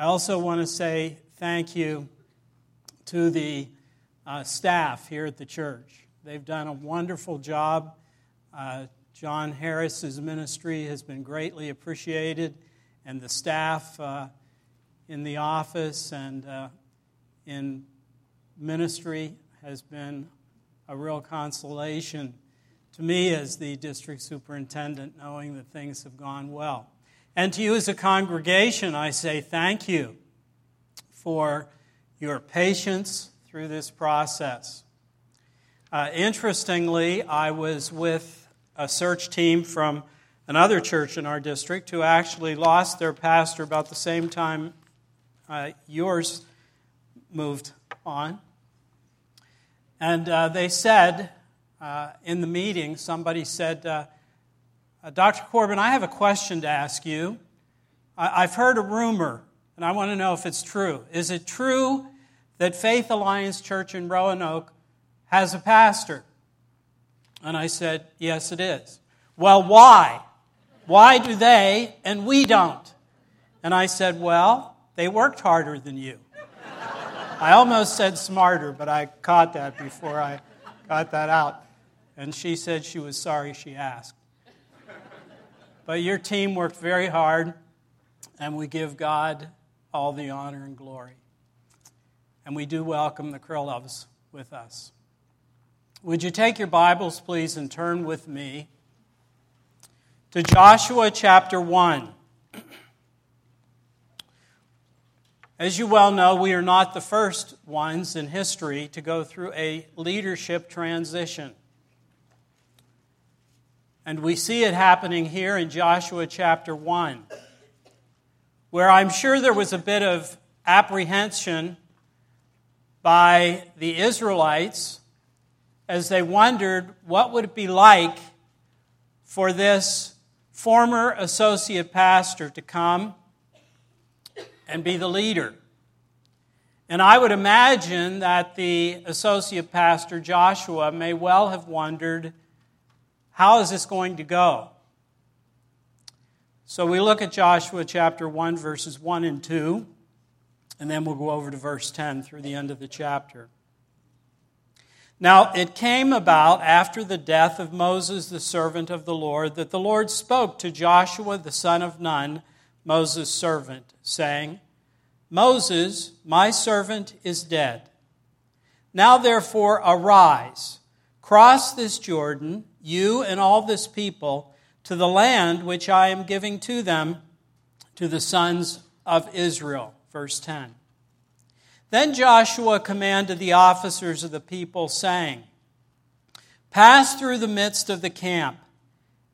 I also want to say thank you to the uh, staff here at the church. They've done a wonderful job. Uh, John Harris's ministry has been greatly appreciated, and the staff uh, in the office and uh, in ministry has been a real consolation to me as the district superintendent, knowing that things have gone well. And to you as a congregation, I say thank you for your patience through this process. Uh, interestingly, I was with a search team from another church in our district who actually lost their pastor about the same time uh, yours moved on. And uh, they said uh, in the meeting, somebody said, uh, Dr. Corbin, I have a question to ask you. I- I've heard a rumor, and I want to know if it's true. Is it true that Faith Alliance Church in Roanoke has a pastor? And I said, Yes, it is. Well, why? Why do they and we don't? And I said, Well, they worked harder than you. I almost said smarter, but I caught that before I got that out. And she said she was sorry she asked. But your team worked very hard, and we give God all the honor and glory. And we do welcome the Krilovs with us. Would you take your Bibles, please, and turn with me to Joshua chapter 1. As you well know, we are not the first ones in history to go through a leadership transition. And we see it happening here in Joshua chapter 1, where I'm sure there was a bit of apprehension by the Israelites as they wondered what would it be like for this former associate pastor to come and be the leader. And I would imagine that the associate pastor, Joshua, may well have wondered how is this going to go? So we look at Joshua chapter 1, verses 1 and 2, and then we'll go over to verse 10 through the end of the chapter. Now, it came about after the death of Moses, the servant of the Lord, that the Lord spoke to Joshua, the son of Nun, Moses' servant, saying, Moses, my servant, is dead. Now therefore arise, cross this Jordan, you and all this people, to the land which I am giving to them, to the sons of Israel. Verse 10. Then Joshua commanded the officers of the people, saying, Pass through the midst of the camp,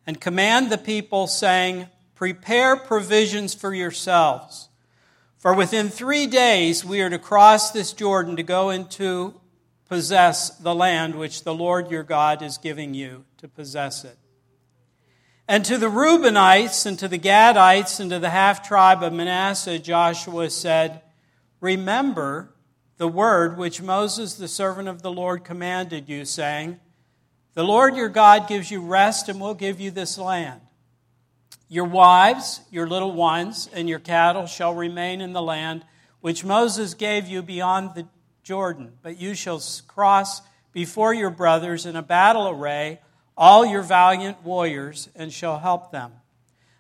and command the people, saying, Prepare provisions for yourselves. For within three days we are to cross this Jordan to go into possess the land which the Lord your God is giving you to possess it. And to the Reubenites and to the Gadites and to the half tribe of Manasseh, Joshua said, Remember the word which Moses, the servant of the Lord, commanded you, saying, The Lord your God gives you rest and will give you this land. Your wives, your little ones, and your cattle shall remain in the land which Moses gave you beyond the Jordan, but you shall cross before your brothers in a battle array all your valiant warriors and shall help them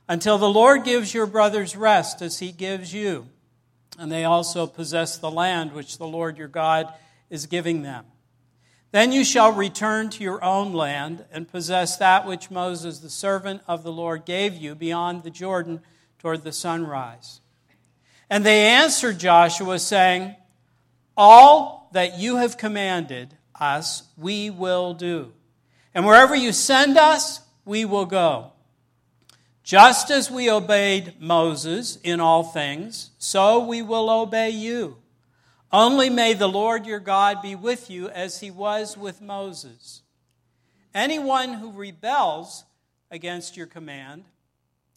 until the Lord gives your brothers rest as he gives you. And they also possess the land which the Lord your God is giving them. Then you shall return to your own land and possess that which Moses, the servant of the Lord, gave you beyond the Jordan toward the sunrise. And they answered Joshua, saying, All that you have commanded us, we will do. And wherever you send us, we will go. Just as we obeyed Moses in all things, so we will obey you. Only may the Lord your God be with you as he was with Moses. Anyone who rebels against your command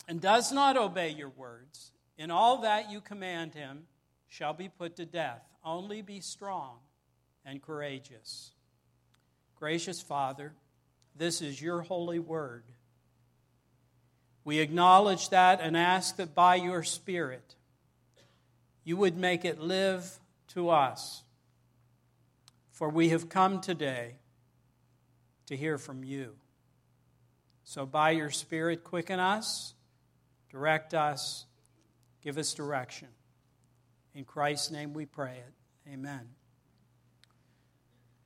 and does not obey your words, in all that you command him, shall be put to death. Only be strong and courageous. Gracious Father, this is your holy word. We acknowledge that and ask that by your Spirit, you would make it live to us. For we have come today to hear from you. So, by your Spirit, quicken us, direct us, give us direction. In Christ's name we pray it. Amen.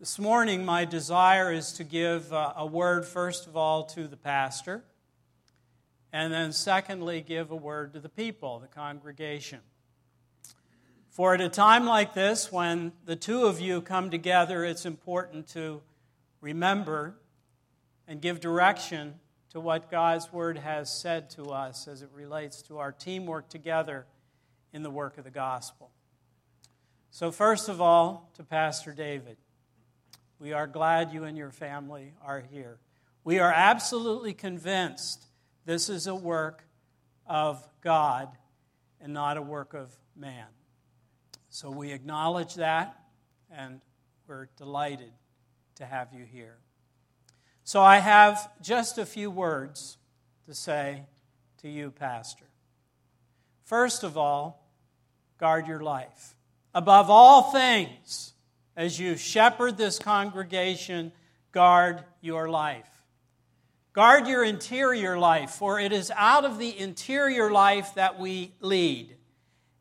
This morning, my desire is to give uh, a word, first of all, to the pastor, and then, secondly, give a word to the people, the congregation. For at a time like this, when the two of you come together, it's important to remember and give direction to what God's Word has said to us as it relates to our teamwork together in the work of the gospel. So, first of all, to Pastor David, we are glad you and your family are here. We are absolutely convinced this is a work of God and not a work of man. So we acknowledge that, and we're delighted to have you here. So I have just a few words to say to you, Pastor. First of all, guard your life. Above all things, as you shepherd this congregation, guard your life. Guard your interior life, for it is out of the interior life that we lead.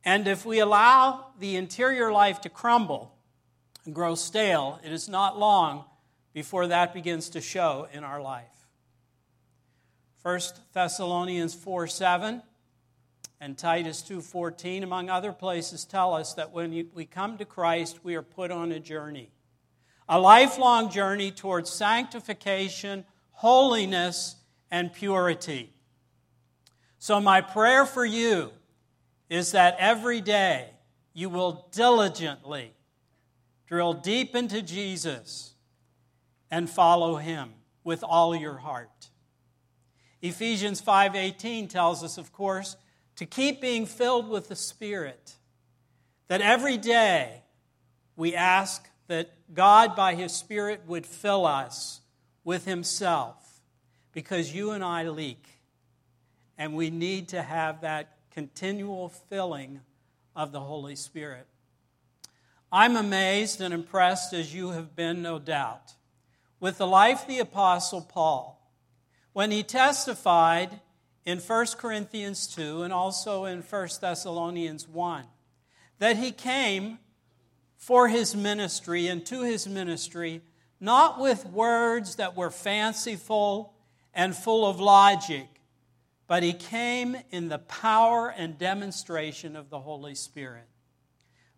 And if we allow the interior life to crumble and grow stale, it is not long before that begins to show in our life. 1 Thessalonians 4 7 and Titus 2:14 among other places tell us that when we come to Christ we are put on a journey a lifelong journey towards sanctification holiness and purity so my prayer for you is that every day you will diligently drill deep into Jesus and follow him with all your heart. Ephesians 5:18 tells us of course to keep being filled with the Spirit. That every day we ask that God by his Spirit would fill us with himself because you and I leak and we need to have that continual filling of the Holy Spirit. I'm amazed and impressed, as you have been, no doubt, with the life of the Apostle Paul. When he testified in 1 Corinthians 2 and also in 1 Thessalonians 1 that he came for his ministry and to his ministry not with words that were fanciful and full of logic, but he came in the power and demonstration of the Holy Spirit.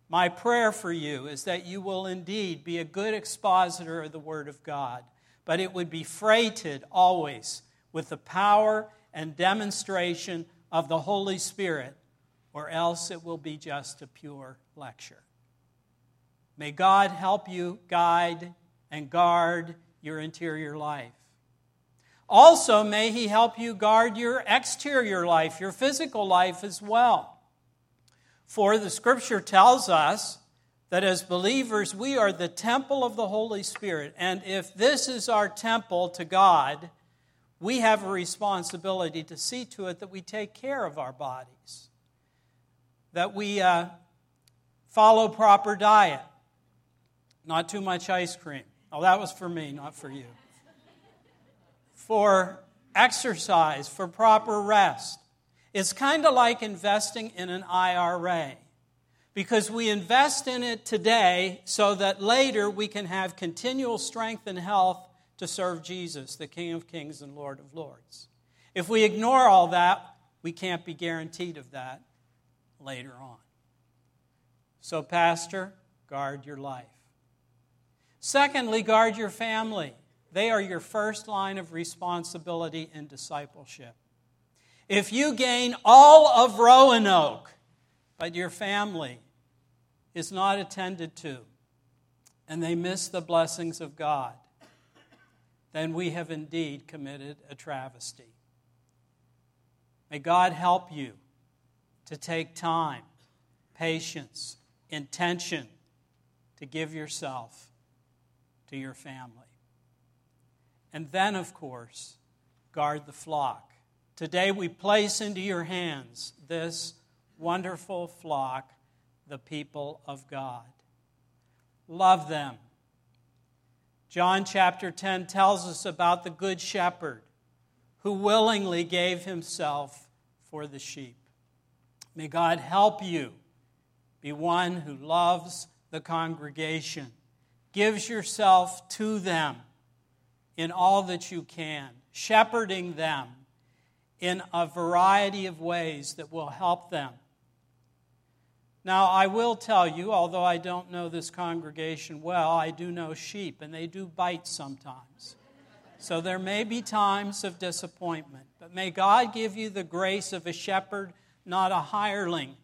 My prayer for you is that you will indeed be a good expositor of the Word of God, but it would be freighted always with the power and demonstration of the Holy Spirit, or else it will be just a pure lecture. May God help you guide and guard your interior life. Also, may He help you guard your exterior life, your physical life as well. For the scripture tells us that as believers, we are the temple of the Holy Spirit. And if this is our temple to God, we have a responsibility to see to it that we take care of our bodies, that we uh, follow proper diet, not too much ice cream. Oh, that was for me, not for you for exercise, for proper rest. It's kind of like investing in an IRA because we invest in it today so that later we can have continual strength and health to serve Jesus, the King of Kings and Lord of Lords. If we ignore all that, we can't be guaranteed of that later on. So, Pastor, guard your life. Secondly, guard your family. They are your first line of responsibility in discipleship. If you gain all of Roanoke, but your family is not attended to, and they miss the blessings of God, then we have indeed committed a travesty. May God help you to take time, patience, intention to give yourself to your family. And then, of course, guard the flock. Today we place into your hands this wonderful flock the people of God. Love them. John chapter 10 tells us about the Good Shepherd who willingly gave himself for the sheep. May God help you be one who loves the congregation, gives yourself to them in all that you can, shepherding them in a variety of ways that will help them. Now, I will tell you, although I don't know this congregation well, I do know sheep, and they do bite sometimes. So there may be times of disappointment, but may God give you the grace of a shepherd, not a hireling,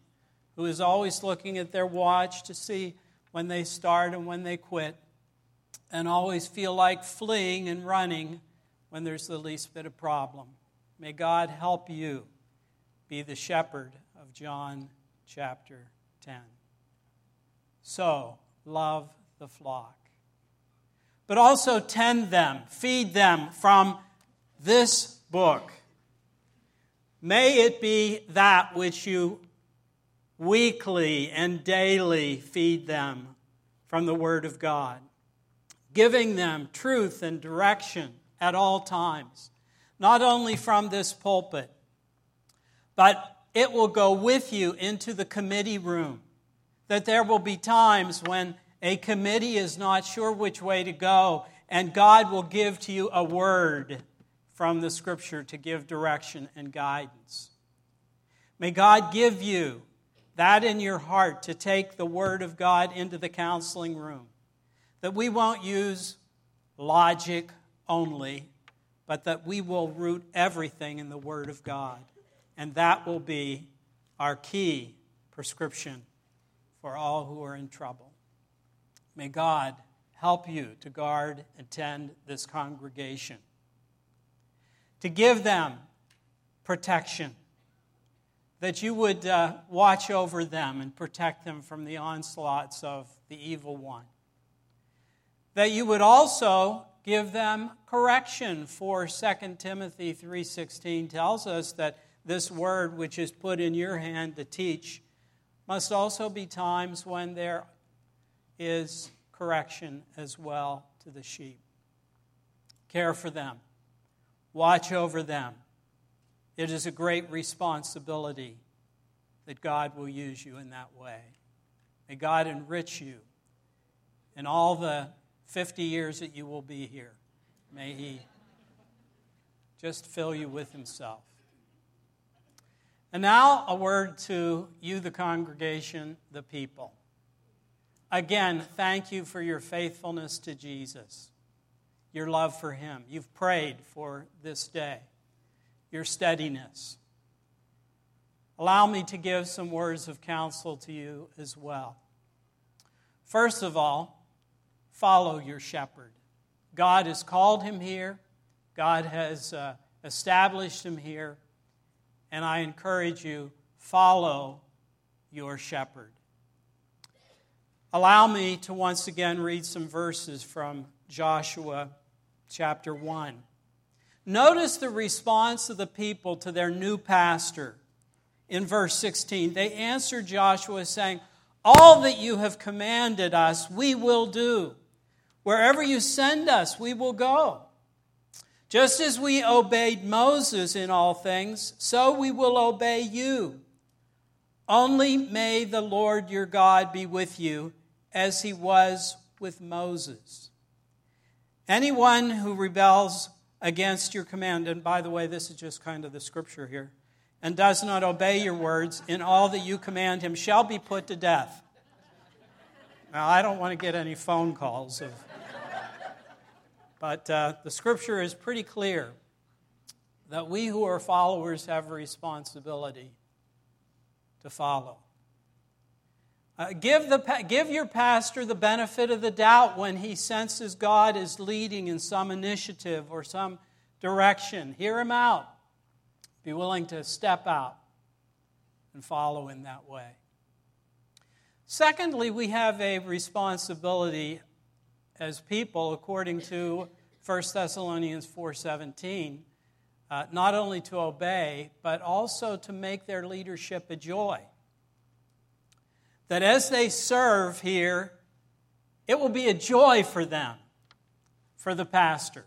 who is always looking at their watch to see when they start and when they quit, and always feel like fleeing and running when there's the least bit of problem. May God help you be the shepherd of John chapter 10. So, love the flock. But also tend them, feed them from this book. May it be that which you weekly and daily feed them from the Word of God, giving them truth and direction at all times, not only from this pulpit, but it will go with you into the committee room. That there will be times when a committee is not sure which way to go, and God will give to you a word from the scripture to give direction and guidance. May God give you that in your heart to take the Word of God into the counseling room. That we won't use logic only, but that we will root everything in the Word of God. And that will be our key prescription for all who are in trouble. May God help you to guard and tend this congregation, to give them protection that you would uh, watch over them and protect them from the onslaughts of the evil one. That you would also give them correction for 2 Timothy 3:16 tells us that this word which is put in your hand to teach must also be times when there is correction as well to the sheep. Care for them. Watch over them it is a great responsibility that God will use you in that way. May God enrich you in all the 50 years that you will be here. May He just fill you with Himself. And now, a word to you, the congregation, the people. Again, thank you for your faithfulness to Jesus, your love for Him. You've prayed for this day your steadiness. Allow me to give some words of counsel to you as well. First of all, follow your shepherd. God has called him here, God has uh, established him here, and I encourage you, follow your shepherd. Allow me to once again read some verses from Joshua chapter 1. Notice the response of the people to their new pastor in verse 16. They answered Joshua, saying, All that you have commanded us, we will do. Wherever you send us, we will go. Just as we obeyed Moses in all things, so we will obey you. Only may the Lord your God be with you as he was with Moses. Anyone who rebels against your command. And by the way, this is just kind of the scripture here. And does not obey your words in all that you command him shall be put to death. Now, I don't want to get any phone calls of. But uh, the scripture is pretty clear that we who are followers have a responsibility to follow. Uh, give, the, give your pastor the benefit of the doubt when he senses God is leading in some initiative or some direction. Hear him out. Be willing to step out and follow in that way. Secondly, we have a responsibility as people, according to 1 Thessalonians 4:17, uh, not only to obey, but also to make their leadership a joy that as they serve here, it will be a joy for them, for the pastor.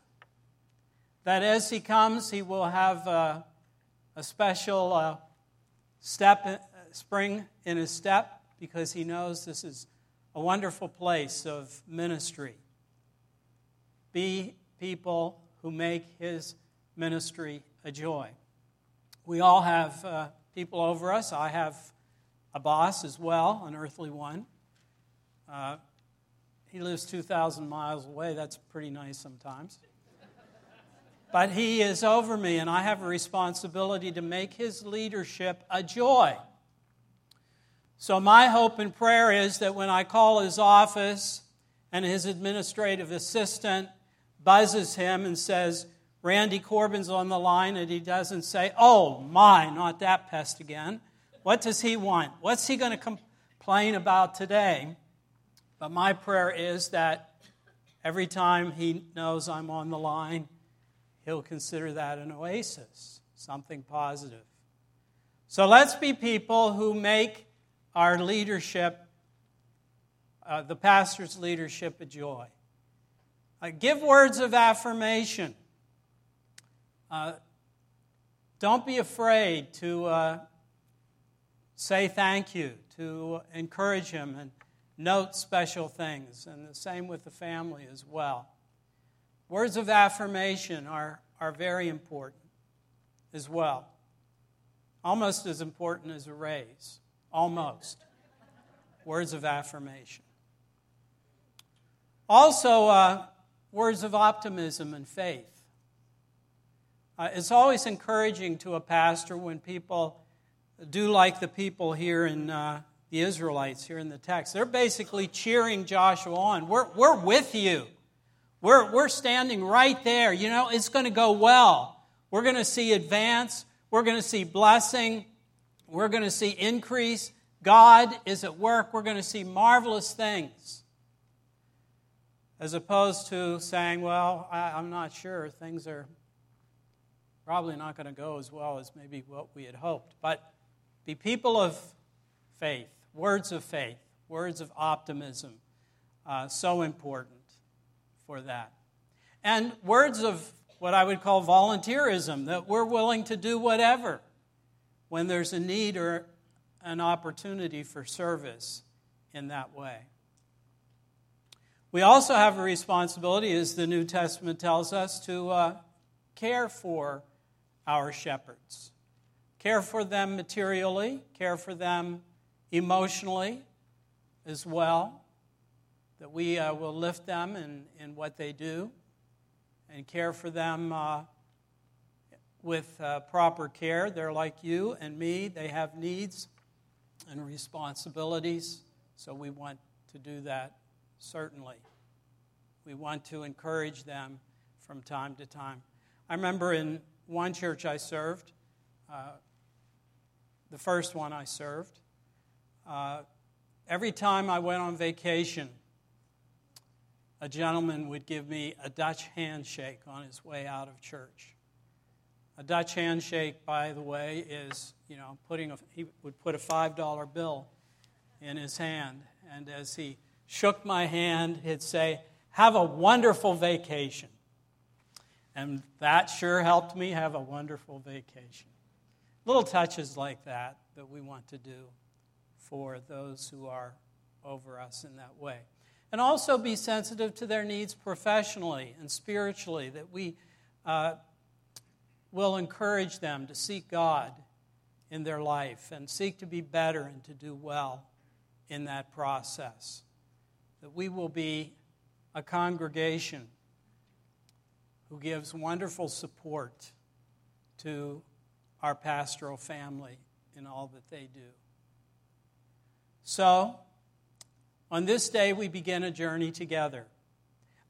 That as he comes, he will have a, a special uh, step, uh, spring in his step, because he knows this is a wonderful place of ministry. Be people who make his ministry a joy. We all have uh, people over us. I have a boss as well, an earthly one. Uh, he lives 2,000 miles away. That's pretty nice sometimes. But he is over me, and I have a responsibility to make his leadership a joy. So, my hope and prayer is that when I call his office and his administrative assistant buzzes him and says, Randy Corbin's on the line, and he doesn't say, Oh, my, not that pest again. What does he want? What's he going to complain about today? But my prayer is that every time he knows I'm on the line, he'll consider that an oasis, something positive. So let's be people who make our leadership, uh, the pastor's leadership, a joy. Uh, give words of affirmation. Uh, don't be afraid to uh, say thank you, to encourage him and note special things, and the same with the family as well. Words of affirmation are, are very important as well. Almost as important as a raise. Almost. words of affirmation. Also, uh, words of optimism and faith. Uh, it's always encouraging to a pastor when people do like the people here in uh, the Israelites here in the text. They're basically cheering Joshua on. We're, we're with you. We're, we're standing right there. You know, it's going to go well. We're going to see advance. We're going to see blessing. We're going to see increase. God is at work. We're going to see marvelous things. As opposed to saying, well, I, I'm not sure. Things are probably not going to go as well as maybe what we had hoped. But be people of faith, words of faith, words of optimism. Uh, so important for that. And words of what I would call volunteerism, that we're willing to do whatever when there's a need or an opportunity for service in that way. We also have a responsibility, as the New Testament tells us, to uh, care for our shepherds care for them materially, care for them emotionally as well, that we uh, will lift them in, in what they do and care for them uh, with uh, proper care. They're like you and me, they have needs and responsibilities, so we want to do that certainly. We want to encourage them from time to time. I remember in one church I served, uh, the first one I served. Uh, every time I went on vacation, a gentleman would give me a Dutch handshake on his way out of church. A Dutch handshake, by the way, is, you know, putting a, he would put a $5 bill in his hand, and as he shook my hand, he'd say, Have a wonderful vacation. And that sure helped me have a wonderful vacation. Little touches like that that we want to do for those who are over us in that way. And also be sensitive to their needs professionally and spiritually, that we uh, will encourage them to seek God in their life and seek to be better and to do well in that process. That we will be a congregation who gives wonderful support to our pastoral family in all that they do. So, on this day, we begin a journey together.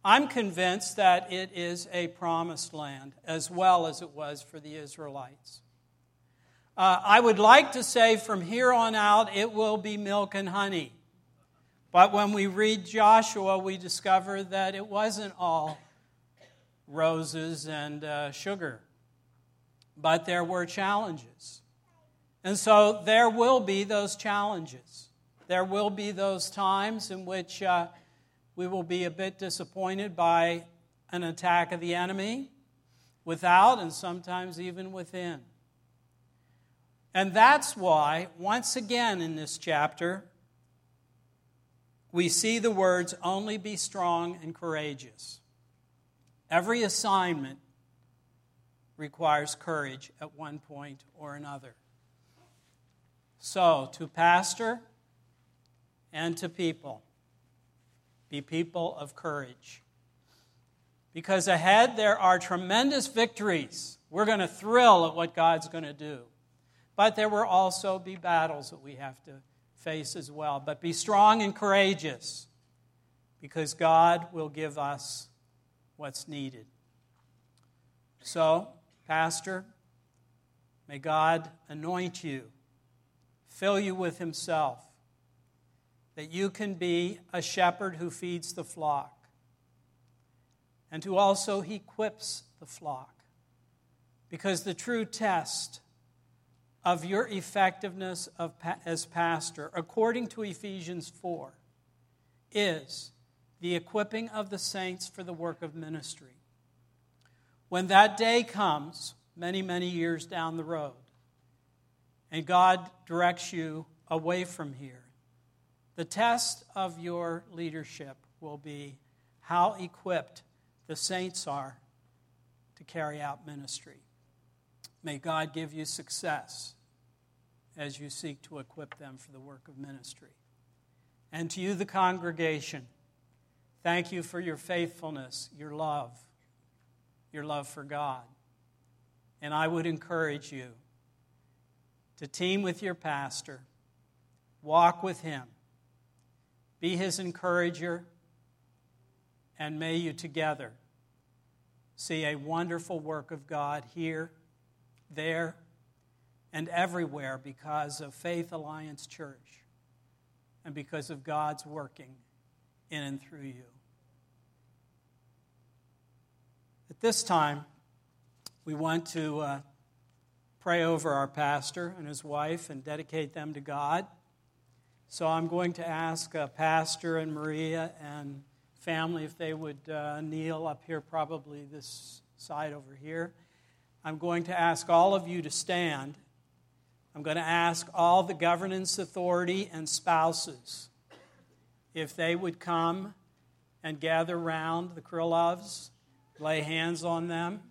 I'm convinced that it is a promised land as well as it was for the Israelites. Uh, I would like to say from here on out it will be milk and honey. But when we read Joshua, we discover that it wasn't all roses and uh, sugar but there were challenges. And so there will be those challenges. There will be those times in which uh, we will be a bit disappointed by an attack of the enemy, without and sometimes even within. And that's why, once again in this chapter, we see the words only be strong and courageous. Every assignment requires courage at one point or another. So, to pastor and to people, be people of courage. Because ahead there are tremendous victories. We're going to thrill at what God's going to do. But there will also be battles that we have to face as well. But be strong and courageous because God will give us what's needed. So, Pastor, may God anoint you, fill you with Himself, that you can be a shepherd who feeds the flock and who also equips the flock. Because the true test of your effectiveness of, as pastor, according to Ephesians 4, is the equipping of the saints for the work of ministry. When that day comes, many, many years down the road, and God directs you away from here, the test of your leadership will be how equipped the saints are to carry out ministry. May God give you success as you seek to equip them for the work of ministry. And to you, the congregation, thank you for your faithfulness, your love your love for God. And I would encourage you to team with your pastor, walk with him, be his encourager, and may you together see a wonderful work of God here, there, and everywhere because of Faith Alliance Church and because of God's working in and through you. At this time, we want to uh, pray over our pastor and his wife and dedicate them to God. So I'm going to ask uh, Pastor and Maria and family if they would uh, kneel up here, probably this side over here. I'm going to ask all of you to stand. I'm going to ask all the governance authority and spouses if they would come and gather round the Krilovs lay hands on them